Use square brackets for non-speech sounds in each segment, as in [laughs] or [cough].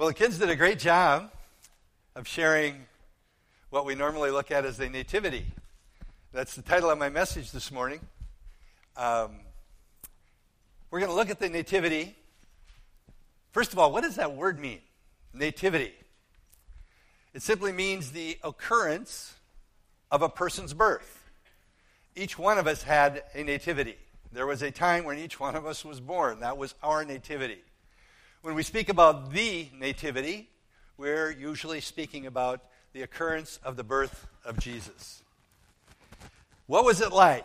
Well, the kids did a great job of sharing what we normally look at as the nativity. That's the title of my message this morning. Um, we're going to look at the nativity. First of all, what does that word mean? Nativity. It simply means the occurrence of a person's birth. Each one of us had a nativity. There was a time when each one of us was born. That was our nativity. When we speak about the nativity, we're usually speaking about the occurrence of the birth of Jesus. What was it like?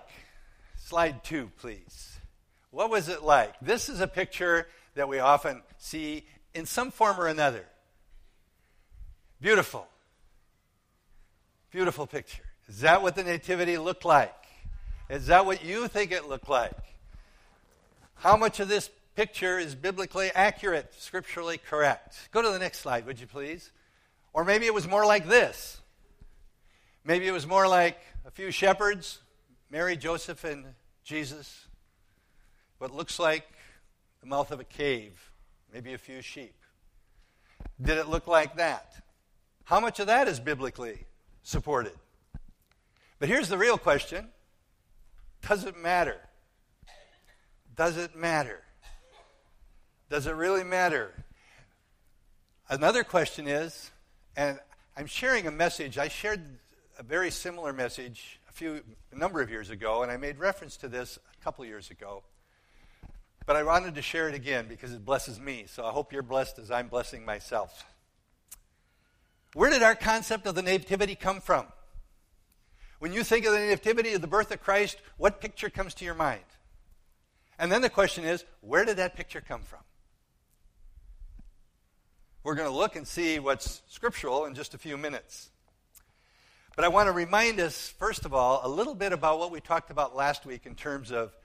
Slide two, please. What was it like? This is a picture that we often see in some form or another. Beautiful. Beautiful picture. Is that what the nativity looked like? Is that what you think it looked like? How much of this picture is biblically accurate, scripturally correct. Go to the next slide, would you please? Or maybe it was more like this. Maybe it was more like a few shepherds, Mary, Joseph, and Jesus. What looks like the mouth of a cave, maybe a few sheep. Did it look like that? How much of that is biblically supported? But here's the real question Does it matter? Does it matter? Does it really matter? Another question is, and I'm sharing a message. I shared a very similar message a few a number of years ago, and I made reference to this a couple years ago. But I wanted to share it again because it blesses me. So I hope you're blessed as I'm blessing myself. Where did our concept of the nativity come from? When you think of the nativity of the birth of Christ, what picture comes to your mind? And then the question is, where did that picture come from? We're going to look and see what's scriptural in just a few minutes. But I want to remind us, first of all, a little bit about what we talked about last week in terms of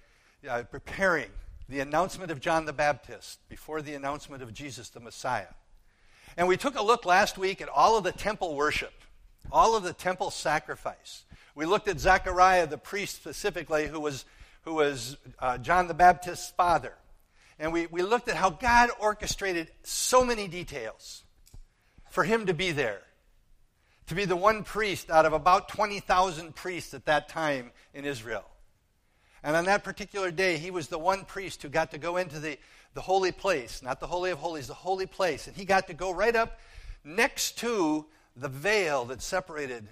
uh, preparing the announcement of John the Baptist before the announcement of Jesus the Messiah. And we took a look last week at all of the temple worship, all of the temple sacrifice. We looked at Zechariah, the priest specifically, who was, who was uh, John the Baptist's father and we, we looked at how God orchestrated so many details for him to be there, to be the one priest out of about 20,000 priests at that time in Israel. And on that particular day, he was the one priest who got to go into the, the holy place, not the Holy of Holies, the holy place. And he got to go right up next to the veil that separated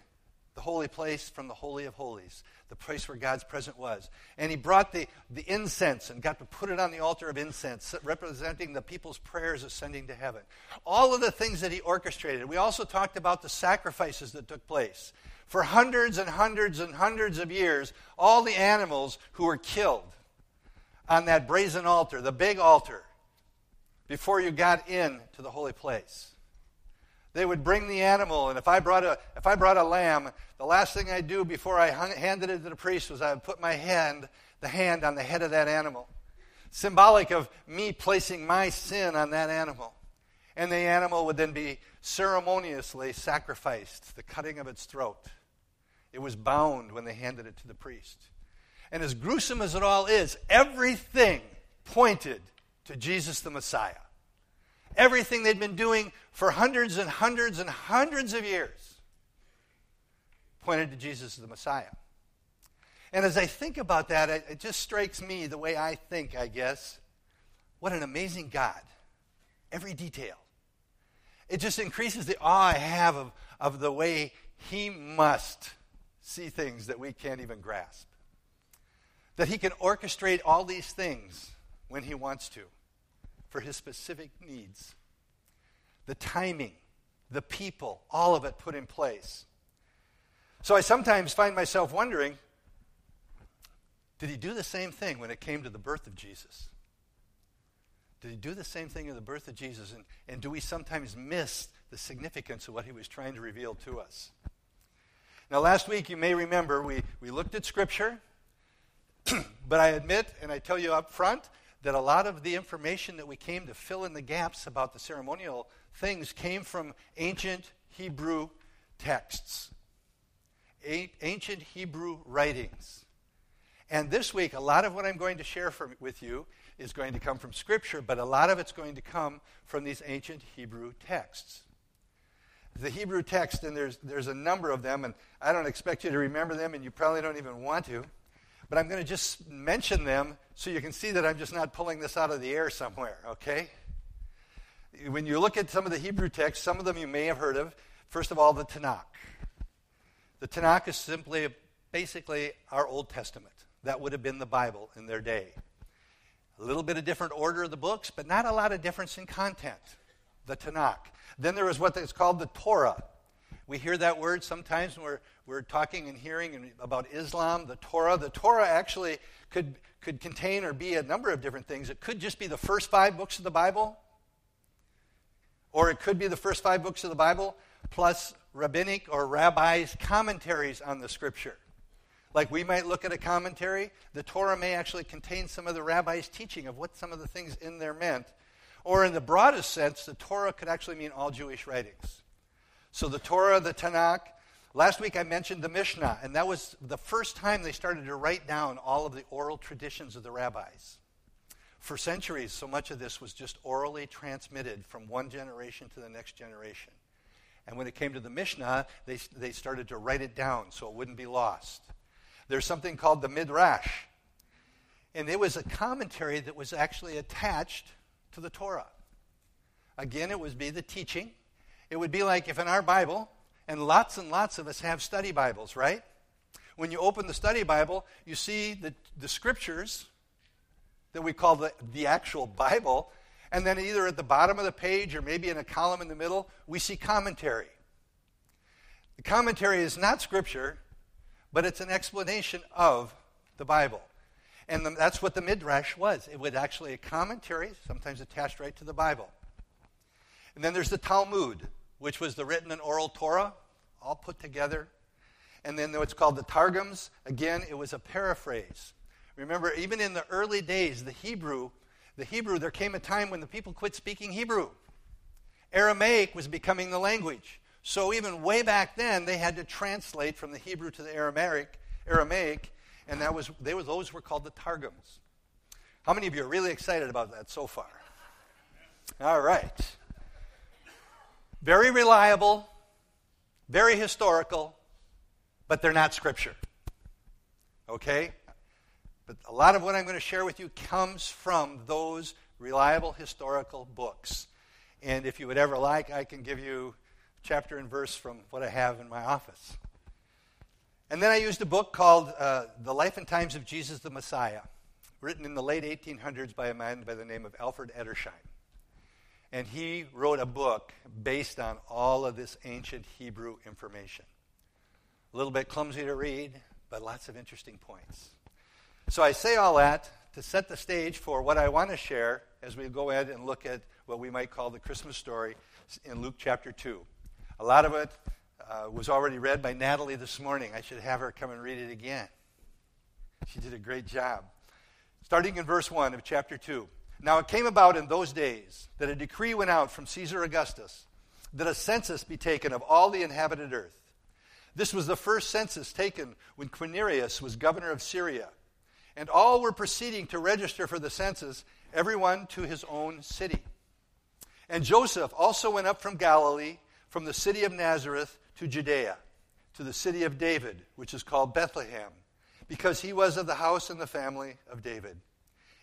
the holy place from the Holy of Holies the place where God's presence was. And he brought the, the incense and got to put it on the altar of incense, representing the people's prayers ascending to heaven. All of the things that he orchestrated. We also talked about the sacrifices that took place. For hundreds and hundreds and hundreds of years, all the animals who were killed on that brazen altar, the big altar, before you got in to the holy place. They would bring the animal, and if I brought a, if I brought a lamb, the last thing I'd do before I hung, handed it to the priest was I would put my hand, the hand on the head of that animal, symbolic of me placing my sin on that animal. And the animal would then be ceremoniously sacrificed, the cutting of its throat. It was bound when they handed it to the priest. And as gruesome as it all is, everything pointed to Jesus the Messiah everything they'd been doing for hundreds and hundreds and hundreds of years pointed to Jesus as the Messiah. And as I think about that, it just strikes me the way I think, I guess. What an amazing God. Every detail. It just increases the awe I have of, of the way He must see things that we can't even grasp. That He can orchestrate all these things when He wants to for his specific needs. The timing, the people, all of it put in place. So I sometimes find myself wondering did he do the same thing when it came to the birth of Jesus? Did he do the same thing in the birth of Jesus? And, and do we sometimes miss the significance of what he was trying to reveal to us? Now, last week, you may remember, we, we looked at Scripture, [clears throat] but I admit, and I tell you up front, that a lot of the information that we came to fill in the gaps about the ceremonial things came from ancient Hebrew texts, ancient Hebrew writings. And this week, a lot of what I'm going to share for, with you is going to come from Scripture, but a lot of it's going to come from these ancient Hebrew texts. The Hebrew text, and there's, there's a number of them, and I don't expect you to remember them, and you probably don't even want to, but I'm going to just mention them so you can see that I'm just not pulling this out of the air somewhere, okay? When you look at some of the Hebrew texts, some of them you may have heard of. First of all, the Tanakh. The Tanakh is simply, basically, our Old Testament. That would have been the Bible in their day. A little bit of different order of the books, but not a lot of difference in content. The Tanakh. Then there was what is called the Torah. We hear that word sometimes when we're, we're talking and hearing about Islam, the Torah. The Torah actually could, could contain or be a number of different things. It could just be the first five books of the Bible, or it could be the first five books of the Bible plus rabbinic or rabbis' commentaries on the scripture. Like we might look at a commentary, the Torah may actually contain some of the rabbis' teaching of what some of the things in there meant. Or in the broadest sense, the Torah could actually mean all Jewish writings. So the Torah, the Tanakh. Last week I mentioned the Mishnah, and that was the first time they started to write down all of the oral traditions of the rabbis. For centuries, so much of this was just orally transmitted from one generation to the next generation. And when it came to the Mishnah, they, they started to write it down so it wouldn't be lost. There's something called the Midrash. And it was a commentary that was actually attached to the Torah. Again, it would be the teaching. It would be like if in our Bible, and lots and lots of us have study Bibles, right? When you open the study Bible, you see the, the scriptures that we call the, the actual Bible, and then either at the bottom of the page or maybe in a column in the middle, we see commentary. The commentary is not scripture, but it's an explanation of the Bible. And the, that's what the Midrash was. It was actually a commentary, sometimes attached right to the Bible. And then there's the Talmud, which was the written and oral Torah, all put together. And then what's called the Targums. Again, it was a paraphrase. Remember, even in the early days, the Hebrew, the Hebrew, there came a time when the people quit speaking Hebrew. Aramaic was becoming the language. So even way back then, they had to translate from the Hebrew to the Aramaic, Aramaic, and that was they were those were called the Targums. How many of you are really excited about that so far? All right. Very reliable, very historical, but they're not scripture. Okay? But a lot of what I'm going to share with you comes from those reliable historical books. And if you would ever like, I can give you chapter and verse from what I have in my office. And then I used a book called uh, The Life and Times of Jesus the Messiah, written in the late 1800s by a man by the name of Alfred Edersheim. And he wrote a book based on all of this ancient Hebrew information. A little bit clumsy to read, but lots of interesting points. So I say all that to set the stage for what I want to share as we go ahead and look at what we might call the Christmas story in Luke chapter 2. A lot of it uh, was already read by Natalie this morning. I should have her come and read it again. She did a great job. Starting in verse 1 of chapter 2. Now it came about in those days that a decree went out from Caesar Augustus that a census be taken of all the inhabited earth. This was the first census taken when Quirinius was governor of Syria. And all were proceeding to register for the census, everyone to his own city. And Joseph also went up from Galilee from the city of Nazareth to Judea, to the city of David, which is called Bethlehem, because he was of the house and the family of David,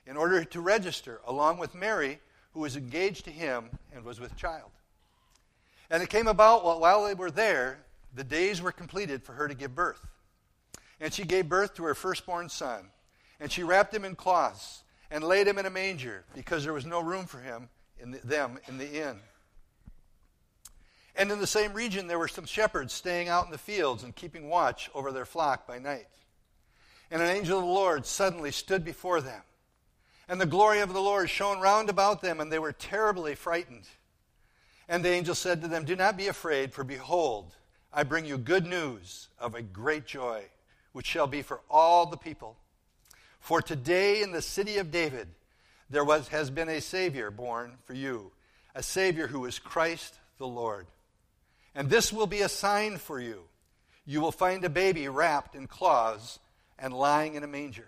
in order to register along with Mary, who was engaged to him and was with child. And it came about while they were there, the days were completed for her to give birth. And she gave birth to her firstborn son, and she wrapped him in cloths and laid him in a manger, because there was no room for him in the, them in the inn. And in the same region, there were some shepherds staying out in the fields and keeping watch over their flock by night. And an angel of the Lord suddenly stood before them. And the glory of the Lord shone round about them, and they were terribly frightened. And the angel said to them, Do not be afraid, for behold, I bring you good news of a great joy, which shall be for all the people. For today in the city of David there was, has been a Savior born for you, a Savior who is Christ the Lord. And this will be a sign for you. You will find a baby wrapped in cloths and lying in a manger.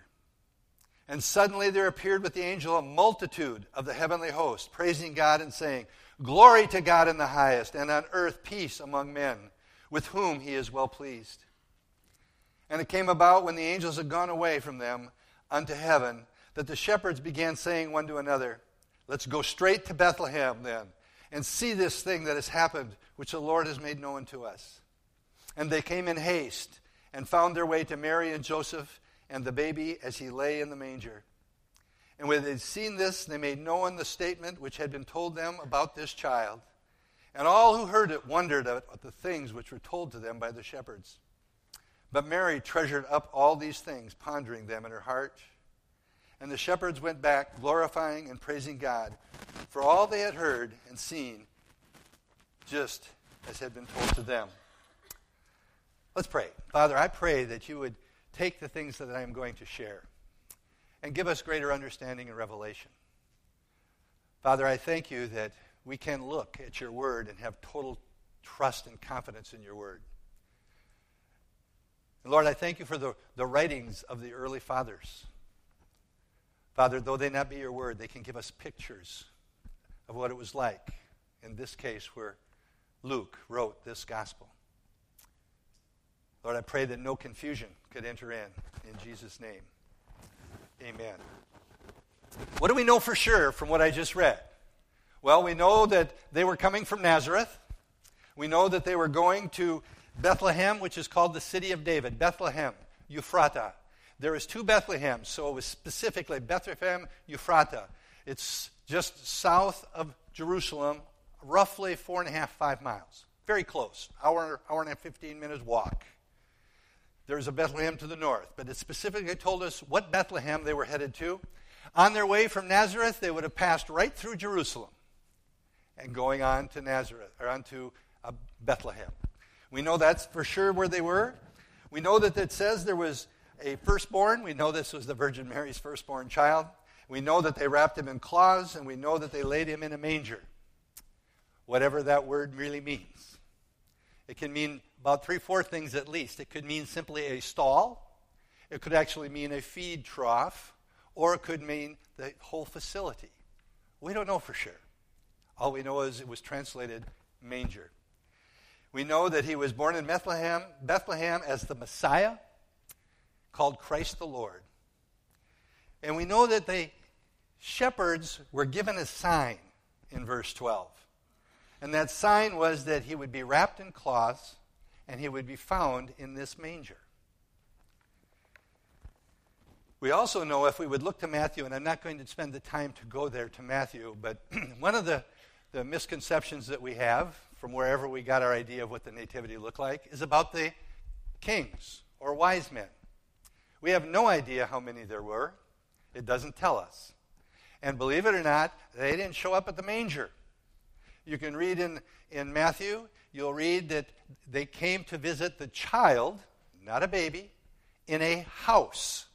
And suddenly there appeared with the angel a multitude of the heavenly host, praising God and saying, Glory to God in the highest, and on earth peace among men, with whom he is well pleased. And it came about when the angels had gone away from them unto heaven, that the shepherds began saying one to another, Let's go straight to Bethlehem then, and see this thing that has happened, which the Lord has made known to us. And they came in haste and found their way to Mary and Joseph and the baby as he lay in the manger. And when they'd seen this, they made known the statement which had been told them about this child. And all who heard it wondered at the things which were told to them by the shepherds. But Mary treasured up all these things, pondering them in her heart. And the shepherds went back, glorifying and praising God for all they had heard and seen, just as had been told to them. Let's pray. Father, I pray that you would take the things that I am going to share and give us greater understanding and revelation. Father, I thank you that we can look at your word and have total trust and confidence in your word. And Lord, I thank you for the, the writings of the early fathers. Father, though they not be your word, they can give us pictures of what it was like in this case where Luke wrote this gospel. Lord, I pray that no confusion could enter in. In Jesus' name, amen. What do we know for sure from what I just read? Well, we know that they were coming from Nazareth. We know that they were going to Bethlehem, which is called the city of David. Bethlehem, Ephrathah. There is two Bethlehems, so it was specifically Bethlehem, Ephrathah. It's just south of Jerusalem, roughly four and a half, five miles. Very close. Hour, hour and a 15 minutes walk. There's a Bethlehem to the north, but it specifically told us what Bethlehem they were headed to. On their way from Nazareth, they would have passed right through Jerusalem and going on to Nazareth, or on to uh, Bethlehem. We know that's for sure where they were. We know that it says there was a firstborn. We know this was the Virgin Mary's firstborn child. We know that they wrapped him in cloths, and we know that they laid him in a manger. Whatever that word really means. It can mean about three, four things at least. It could mean simply a stall, it could actually mean a feed trough, or it could mean the whole facility. We don't know for sure. All we know is it was translated manger. We know that he was born in Bethlehem, Bethlehem as the Messiah, called Christ the Lord. And we know that the shepherds were given a sign in verse 12. And that sign was that he would be wrapped in cloths and he would be found in this manger. We also know if we would look to Matthew, and I'm not going to spend the time to go there to Matthew, but [clears throat] one of the, the misconceptions that we have from wherever we got our idea of what the nativity looked like is about the kings or wise men. We have no idea how many there were. It doesn't tell us. And believe it or not, they didn't show up at the manger. You can read in, in Matthew, you'll read that they came to visit the child, not a baby, in a house.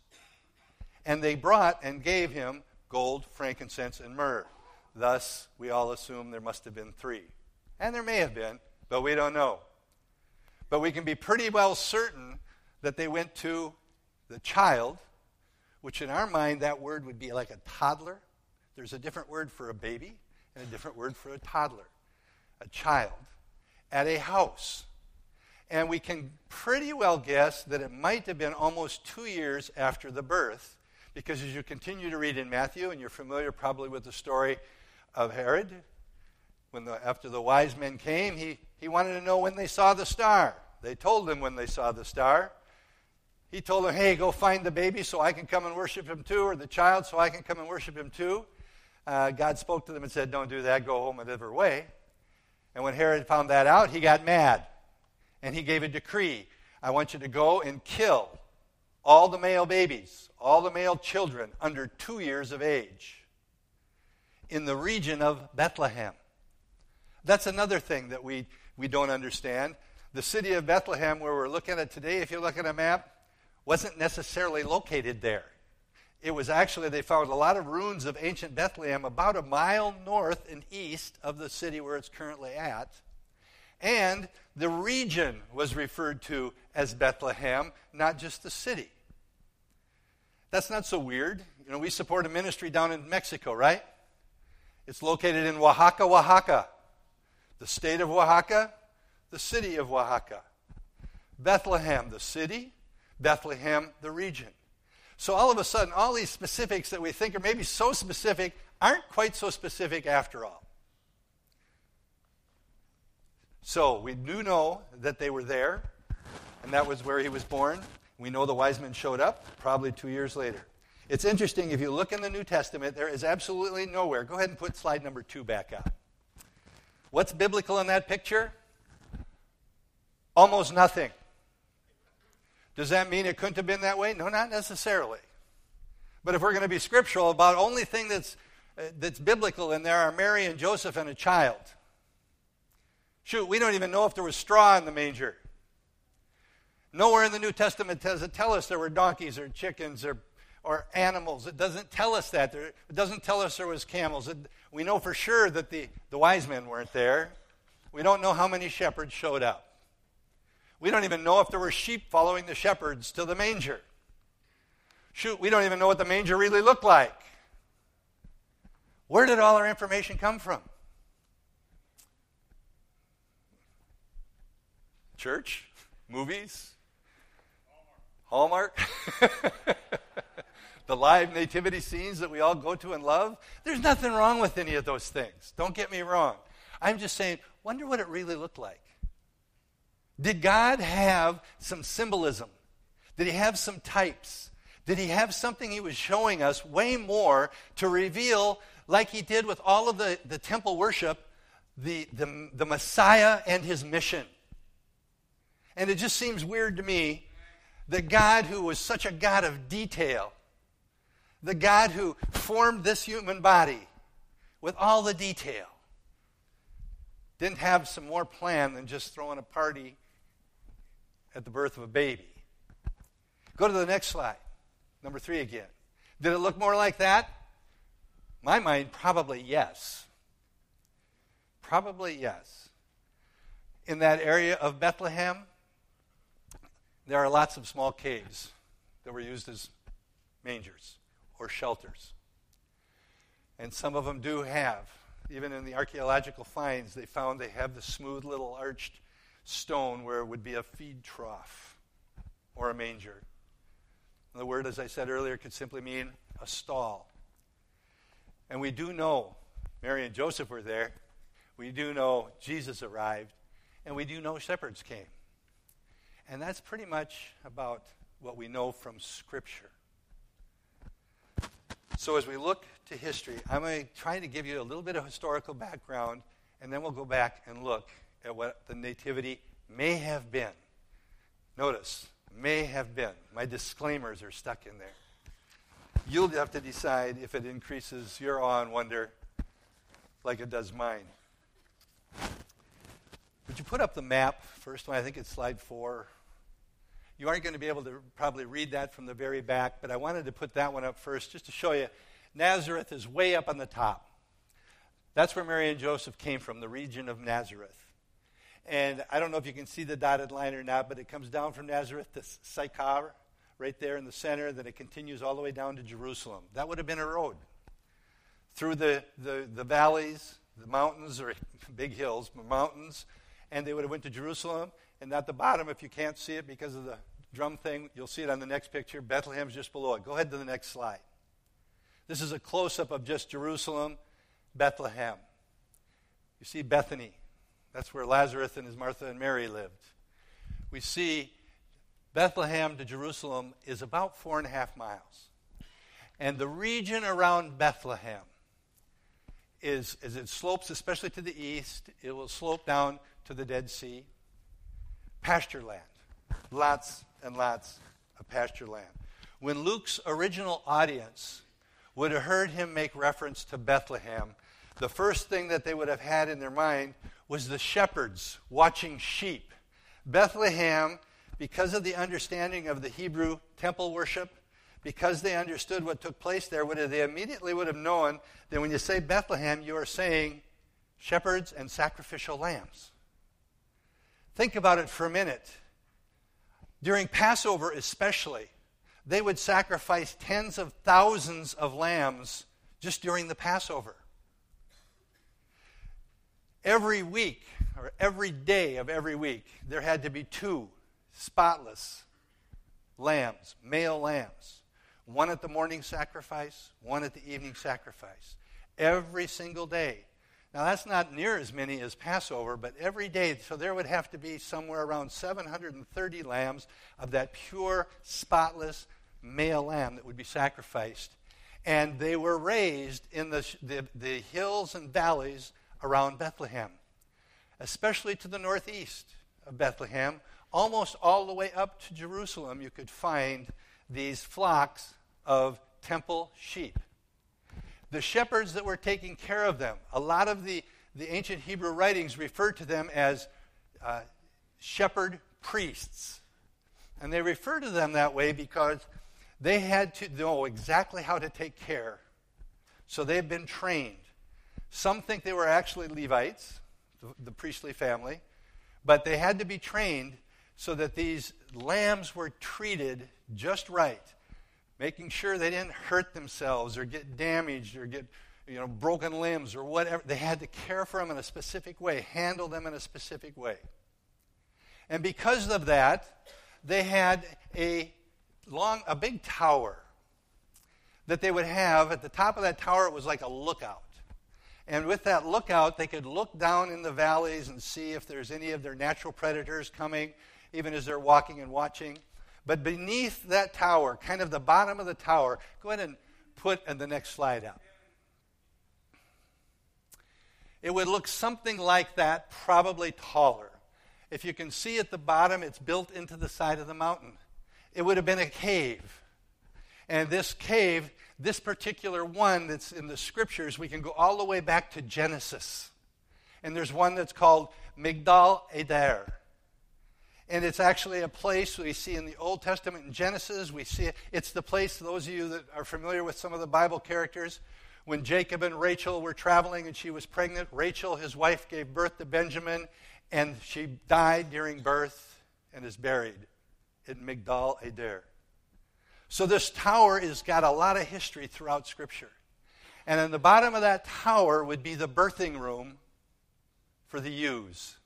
And they brought and gave him gold, frankincense, and myrrh. Thus, we all assume there must have been three. And there may have been, but we don't know. But we can be pretty well certain that they went to the child, which in our mind, that word would be like a toddler. There's a different word for a baby and a different word for a toddler, a child, at a house. And we can pretty well guess that it might have been almost two years after the birth, because as you continue to read in Matthew, and you're familiar probably with the story of Herod, when the, after the wise men came, he, he wanted to know when they saw the star. They told him when they saw the star. He told them, hey, go find the baby so I can come and worship him too, or the child so I can come and worship him too. Uh, God spoke to them and said, don't do that, go home a different way. And when Herod found that out, he got mad. And he gave a decree I want you to go and kill all the male babies, all the male children under two years of age in the region of Bethlehem. That's another thing that we, we don't understand. The city of Bethlehem, where we're looking at today, if you look at a map, wasn't necessarily located there. It was actually, they found a lot of ruins of ancient Bethlehem about a mile north and east of the city where it's currently at. And the region was referred to as Bethlehem, not just the city. That's not so weird. You know, we support a ministry down in Mexico, right? It's located in Oaxaca, Oaxaca. The state of Oaxaca, the city of Oaxaca. Bethlehem, the city, Bethlehem, the region. So all of a sudden, all these specifics that we think are maybe so specific aren't quite so specific after all. So we do know that they were there, and that was where he was born. We know the wise men showed up probably two years later. It's interesting, if you look in the New Testament, there is absolutely nowhere. Go ahead and put slide number two back up. What's biblical in that picture? Almost nothing. Does that mean it couldn't have been that way? No, not necessarily. But if we're going to be scriptural about only thing that's, uh, that's biblical in there are Mary and Joseph and a child. Shoot, we don't even know if there was straw in the manger. Nowhere in the New Testament does it tell us there were donkeys or chickens or, or animals. It doesn't tell us that. There, it doesn't tell us there was camels. It, we know for sure that the, the wise men weren't there. We don't know how many shepherds showed up. We don't even know if there were sheep following the shepherds to the manger. Shoot, we don't even know what the manger really looked like. Where did all our information come from? Church? Movies? Hallmark? [laughs] the live nativity scenes that we all go to and love? There's nothing wrong with any of those things. Don't get me wrong. I'm just saying, wonder what it really looked like. Did God have some symbolism? Did he have some types? Did he have something he was showing us way more to reveal, like he did with all of the, the temple worship, the, the, the Messiah and his mission? And it just seems weird to me that God, who was such a God of detail, the God who formed this human body with all the detail, didn't have some more plan than just throwing a party at the birth of a baby. Go to the next slide, number three again. Did it look more like that? My mind, probably yes. Probably yes. In that area of Bethlehem, there are lots of small caves that were used as mangers or shelters. And some of them do have, even in the archaeological finds, they found they have the smooth little arched stone where it would be a feed trough or a manger. The word, as I said earlier, could simply mean a stall. And we do know Mary and Joseph were there. We do know Jesus arrived. And we do know shepherds came. And that's pretty much about what we know from Scripture. So as we look to history, I'm going to try to give you a little bit of historical background, and then we'll go back and look at what the nativity may have been. Notice, may have been. My disclaimers are stuck in there. You'll have to decide if it increases your awe and wonder like it does mine. Would you put up the map? First one, I think it's slide four. You aren't going to be able to probably read that from the very back, but I wanted to put that one up first just to show you. Nazareth is way up on the top. That's where Mary and Joseph came from, the region of Nazareth. And I don't know if you can see the dotted line or not, but it comes down from Nazareth to Sychar, right there in the center, then it continues all the way down to Jerusalem. That would have been a road through the, the, the valleys, the mountains, or [laughs] big hills, mountains, and they would have went to Jerusalem. And at the bottom, if you can't see it because of the drum thing, you'll see it on the next picture. Bethlehem's just below it. Go ahead to the next slide. This is a close up of just Jerusalem, Bethlehem. You see Bethany, that's where Lazarus and his Martha and Mary lived. We see Bethlehem to Jerusalem is about four and a half miles. And the region around Bethlehem is, as it slopes, especially to the east, it will slope down to the Dead Sea. Pasture land. Lots and lots of pasture land. When Luke's original audience would have heard him make reference to Bethlehem, the first thing that they would have had in their mind was the shepherds watching sheep. Bethlehem, because of the understanding of the Hebrew temple worship, because they understood what took place there, would have, they immediately would have known that when you say Bethlehem, you are saying shepherds and sacrificial lambs. Think about it for a minute. During Passover, especially, they would sacrifice tens of thousands of lambs just during the Passover. Every week, or every day of every week, there had to be two spotless lambs, male lambs. One at the morning sacrifice, one at the evening sacrifice. Every single day. Now, that's not near as many as Passover, but every day, so there would have to be somewhere around 730 lambs of that pure, spotless male lamb that would be sacrificed. And they were raised in the, the, the hills and valleys around Bethlehem, especially to the northeast of Bethlehem, almost all the way up to Jerusalem, you could find these flocks of temple sheep. The shepherds that were taking care of them, a lot of the, the ancient Hebrew writings refer to them as uh, shepherd priests. And they refer to them that way because they had to know exactly how to take care. So they've been trained. Some think they were actually Levites, the, the priestly family, but they had to be trained so that these lambs were treated just right, making sure they didn't hurt themselves or get damaged or get you know, broken limbs or whatever. They had to care for them in a specific way, handle them in a specific way. And because of that, they had a long, a big tower that they would have. At the top of that tower, it was like a lookout. And with that lookout, they could look down in the valleys and see if there's any of their natural predators coming, even as they're walking and watching. But beneath that tower, kind of the bottom of the tower, go ahead and put the next slide up. It would look something like that, probably taller. If you can see at the bottom, it's built into the side of the mountain. It would have been a cave. And this cave, this particular one that's in the scriptures, we can go all the way back to Genesis. And there's one that's called Migdal Eder. And it's actually a place we see in the Old Testament in Genesis. We see it. It's the place, those of you that are familiar with some of the Bible characters, when Jacob and Rachel were traveling and she was pregnant, Rachel, his wife, gave birth to Benjamin, and she died during birth and is buried in Migdal Eder. So this tower has got a lot of history throughout Scripture. And in the bottom of that tower would be the birthing room for the ewes.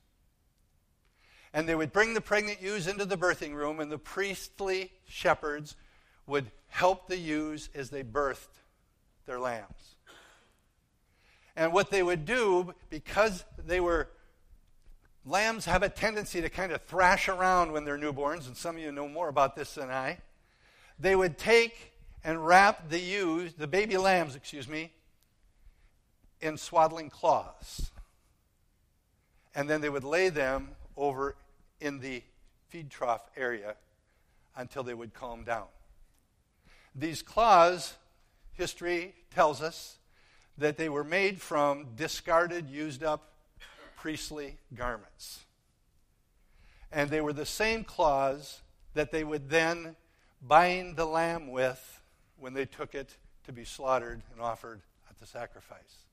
And they would bring the pregnant ewes into the birthing room, and the priestly shepherds would help the ewes as they birthed their lambs. And what they would do, because they were lambs have a tendency to kind of thrash around when they're newborns, and some of you know more about this than I. They would take and wrap the ewes, the baby lambs, excuse me, in swaddling cloths. And then they would lay them over in the feed trough area until they would calm down. These cloths, history tells us that they were made from discarded, used up priestly garments. And they were the same cloths that they would then bind the lamb with when they took it to be slaughtered and offered at the sacrifice.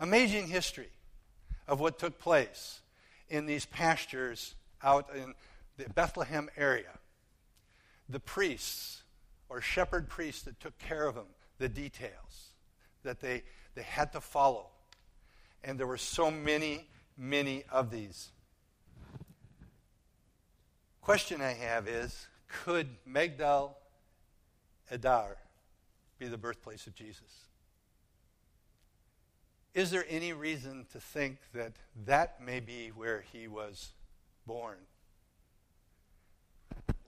Amazing history of what took place in these pastures out in the Bethlehem area. The priests or shepherd priests that took care of them, the details that they, they had to follow. And there were so many, many of these. Question I have is could Migdal Eder be the birthplace of Jesus? Is there any reason to think that that may be where he was born?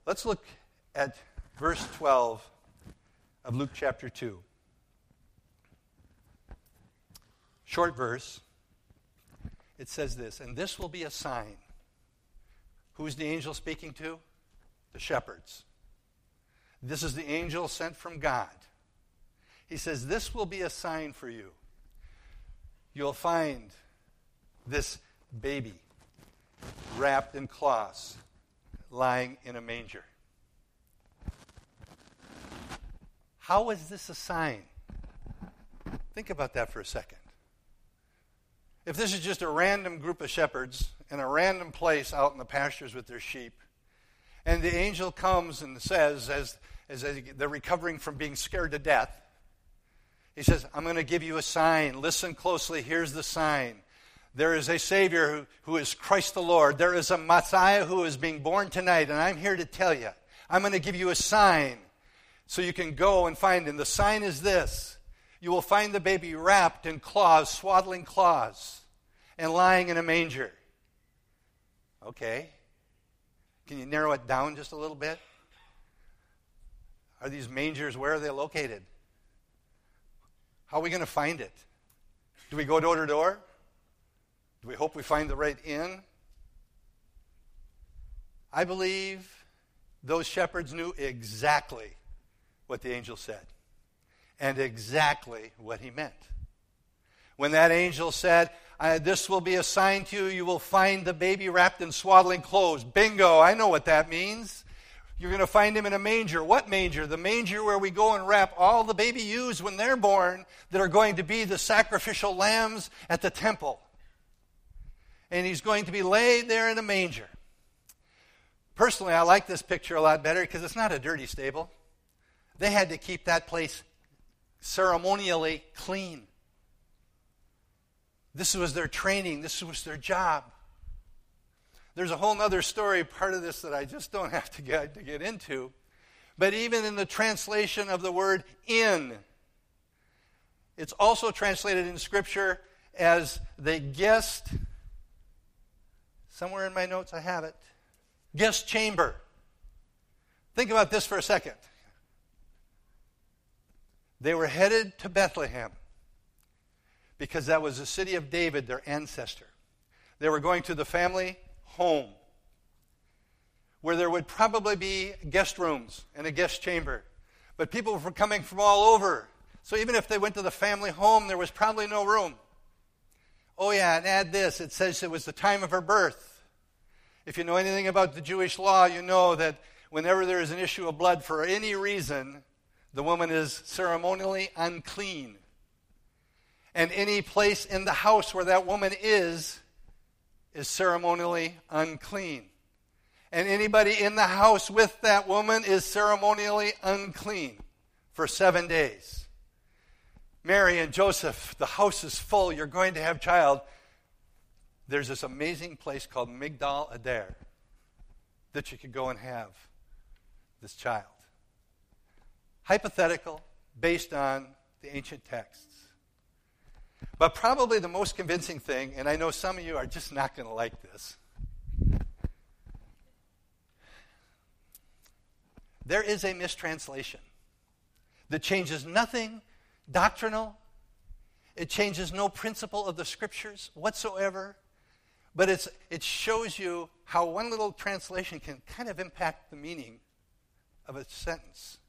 Let's look at verse 12 of Luke chapter 2. Short verse. It says this, and this will be a sign. Who's the angel speaking to? The shepherds. This is the angel sent from God. He says, This will be a sign for you you'll find this baby wrapped in cloths lying in a manger. How is this a sign? Think about that for a second. If this is just a random group of shepherds in a random place out in the pastures with their sheep, and the angel comes and says, as, as they're recovering from being scared to death. He says, I'm going to give you a sign. Listen closely. Here's the sign. There is a Savior who, who is Christ the Lord. There is a Messiah who is being born tonight, and I'm here to tell you. I'm going to give you a sign so you can go and find him. The sign is this you will find the baby wrapped in claws, swaddling claws, and lying in a manger. Okay. Can you narrow it down just a little bit? Are these mangers, where are they located? How are we going to find it? Do we go door to door? Do we hope we find the right inn? I believe those shepherds knew exactly what the angel said and exactly what he meant. When that angel said, This will be a sign to you, you will find the baby wrapped in swaddling clothes. Bingo, I know what that means. You're going to find him in a manger. What manger? The manger where we go and wrap all the baby ewes when they're born that are going to be the sacrificial lambs at the temple. And he's going to be laid there in a manger. Personally, I like this picture a lot better because it's not a dirty stable. They had to keep that place ceremonially clean. This was their training, this was their job. There's a whole other story, part of this that I just don't [laughs] have to get, to get into. But even in the translation of the word in, it's also translated in Scripture as the guest. Somewhere in my notes I have it. Guest chamber. Think about this for a second. They were headed to Bethlehem because that was the city of David, their ancestor. They were going to the family home where there would probably be guest rooms and a guest chamber. But people were coming from all over. So even if they went to the family home, there was probably no room. Oh, yeah, and add this it says it was the time of her birth. If you know anything about the Jewish law, you know that whenever there is an issue of blood for any reason, the woman is ceremonially unclean. And any place in the house where that woman is, is ceremonially unclean. And anybody in the house with that woman is ceremonially unclean for seven days. Mary and Joseph, the house is full. You're going to have child. There's this amazing place called Migdal Eder that you could go and have this child hypothetical, based on the ancient texts. But probably the most convincing thing, and I know some of you are just not going to like this. There is a mistranslation that changes nothing doctrinal. It changes no principle of the scriptures whatsoever. But it's, it shows you how one little translation can kind of impact the meaning of a sentence.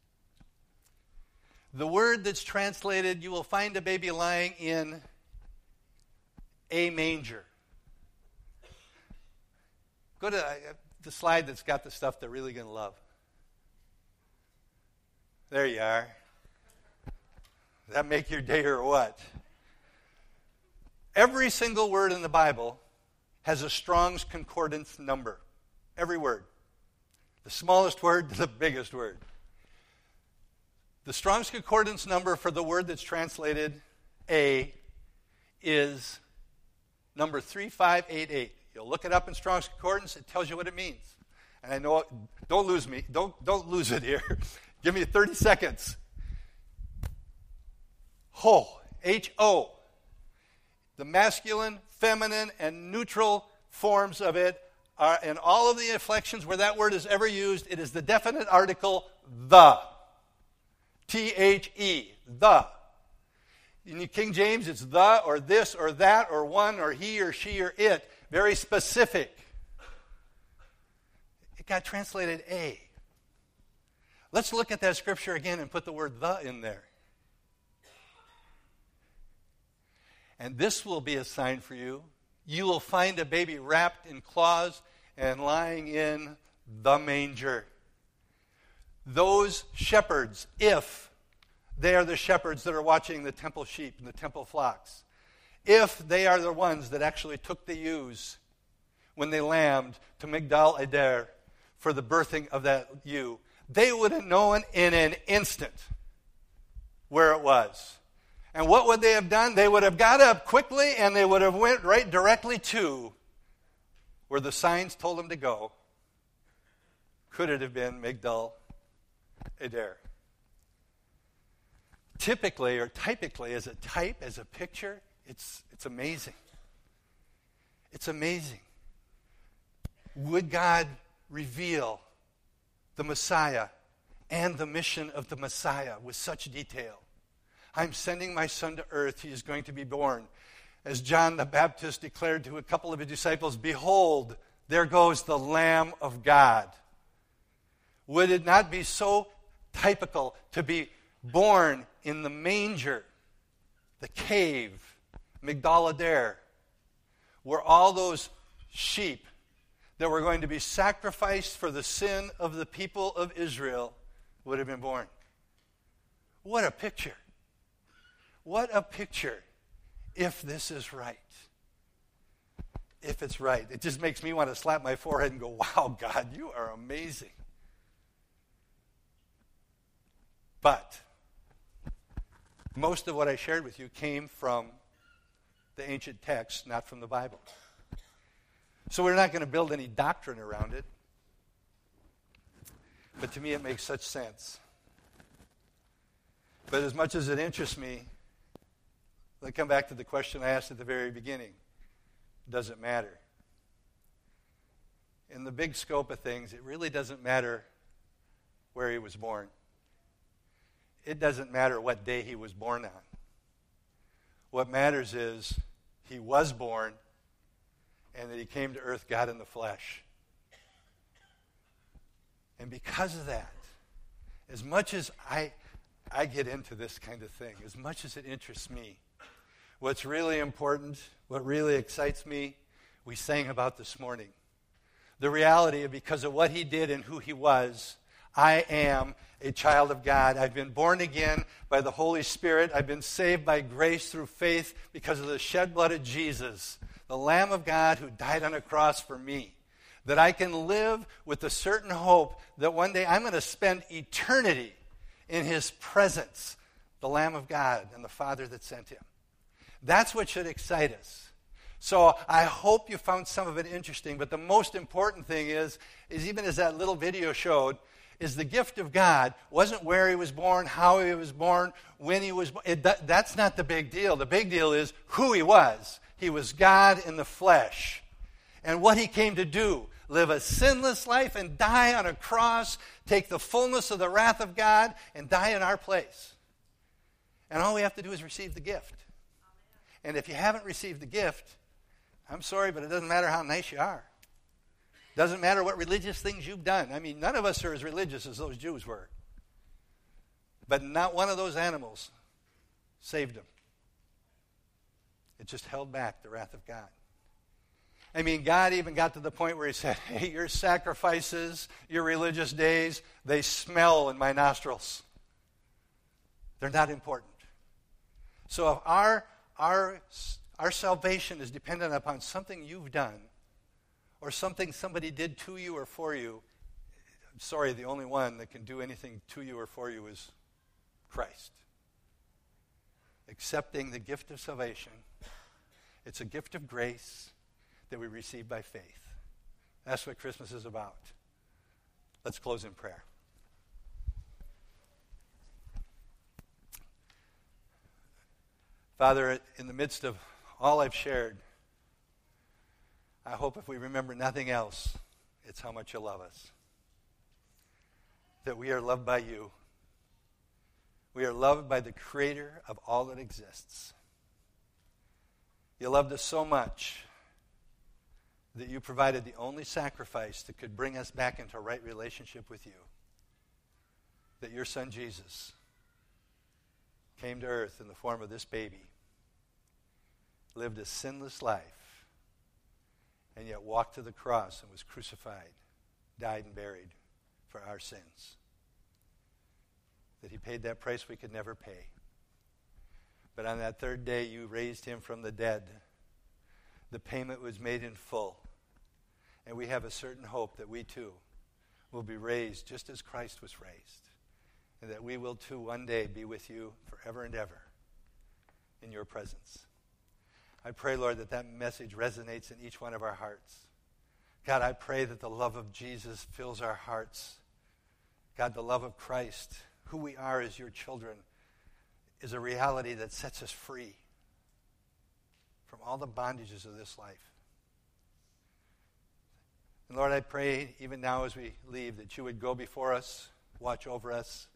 The word that's translated, you will find a baby lying in a manger. Go to uh, the slide that's got the stuff they're really going to love. There you are. Does that make your day or what? Every single word in the Bible has a Strong's Concordance number. Every word. The smallest word to the biggest word. The Strong's Concordance number for the word that's translated A is number 3588. You'll look it up in Strong's Concordance, it tells you what it means. And I know, don't lose me, don't, don't lose it here. [laughs] Give me 30 seconds. Ho, H O. The masculine, feminine, and neutral forms of it are in all of the inflections where that word is ever used, it is the definite article the. T H E, the. In King James, it's the or this or that or one or he or she or it. Very specific. It got translated A. Let's look at that scripture again and put the word the in there. And this will be a sign for you. You will find a baby wrapped in cloths and lying in the manger those shepherds, if they are the shepherds that are watching the temple sheep and the temple flocks, if they are the ones that actually took the ewes when they lambed to Migdal Eder for the birthing of that ewe, they would have known in an instant where it was. And what would they have done? They would have got up quickly and they would have went right directly to where the signs told them to go. Could it have been Migdal Eder? Typically or typically as a type, as a picture, it's, it's amazing. It's amazing. Would God reveal the Messiah and the mission of the Messiah with such detail? I'm sending my son to earth. He is going to be born. As John the Baptist declared to a couple of his disciples, Behold, there goes the Lamb of God. Would it not be so typical to be born in the manger, the cave, Migdal Eder, where all those sheep that were going to be sacrificed for the sin of the people of Israel would have been born? What a picture! What a picture if this is right. If it's right. It just makes me want to slap my forehead and go, wow, God, you are amazing. But most of what I shared with you came from the ancient texts, not from the Bible. So we're not going to build any doctrine around it. But to me, it makes such sense. But as much as it interests me, let me come back to the question I asked at the very beginning Does it matter? In the big scope of things, it really doesn't matter where he was born. It doesn't matter what day he was born on. What matters is he was born and that he came to earth, God in the flesh. And because of that, as much as I, I get into this kind of thing, as much as it interests me, What's really important, what really excites me, we sang about this morning. The reality of because of what he did and who he was, I am a child of God. I've been born again by the Holy Spirit. I've been saved by grace through faith because of the shed blood of Jesus, the Lamb of God who died on a cross for me. That I can live with a certain hope that one day I'm going to spend eternity in his presence, the Lamb of God and the Father that sent him. That's what should excite us. So I hope you found some of it interesting, but the most important thing is, is even as that little video showed, is the gift of God wasn't where he was born, how he was born, when he was born. That, that's not the big deal. The big deal is who he was. He was God in the flesh. And what he came to do live a sinless life and die on a cross, take the fullness of the wrath of God, and die in our place. And all we have to do is receive the gift. And if you haven't received the gift, I'm sorry, but it doesn't matter how nice you are. Doesn't matter what religious things you've done. I mean, none of us are as religious as those Jews were. But not one of those animals saved them. It just held back the wrath of God. I mean, God even got to the point where He said, [laughs] Hey, your sacrifices, your religious days, they smell in my nostrils. They're not important. So if our our, our salvation is dependent upon something you've done or something somebody did to you or for you. I'm sorry, the only one that can do anything to you or for you is Christ. Accepting the gift of salvation, it's a gift of grace that we receive by faith. That's what Christmas is about. Let's close in prayer. Father, in the midst of all I've shared, I hope if we remember nothing else, it's how much you love us. That we are loved by you. We are loved by the creator of all that exists. You loved us so much that you provided the only sacrifice that could bring us back into a right relationship with you. That your son Jesus came to earth in the form of this baby lived a sinless life, and yet walked to the cross and was crucified, died, and buried for our sins. That he paid that price we could never pay. But on that third day, you raised him from the dead. The payment was made in full. And we have a certain hope that we too will be raised just as Christ was raised, and that we will too one day be with you forever and ever in your presence. I pray, Lord, that that message resonates in each one of our hearts. God, I pray that the love of Jesus fills our hearts. God, the love of Christ, who we are as your children, is a reality that sets us free from all the bondages of this life. And Lord, I pray even now as we leave that you would go before us, watch over us,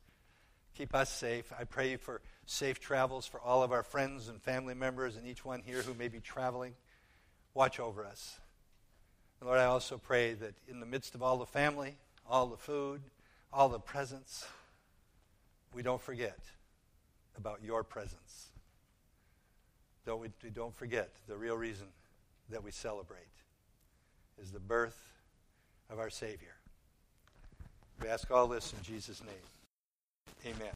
keep us safe. I pray for safe travels for all of our friends and family members and each one here who may be traveling. Watch over us. And Lord, I also pray that in the midst of all the family, all the food, all the presents, we don't forget about your presence. Don't we, we don't forget the real reason that we celebrate is the birth of our Savior. We ask all this in Jesus' name. Amen.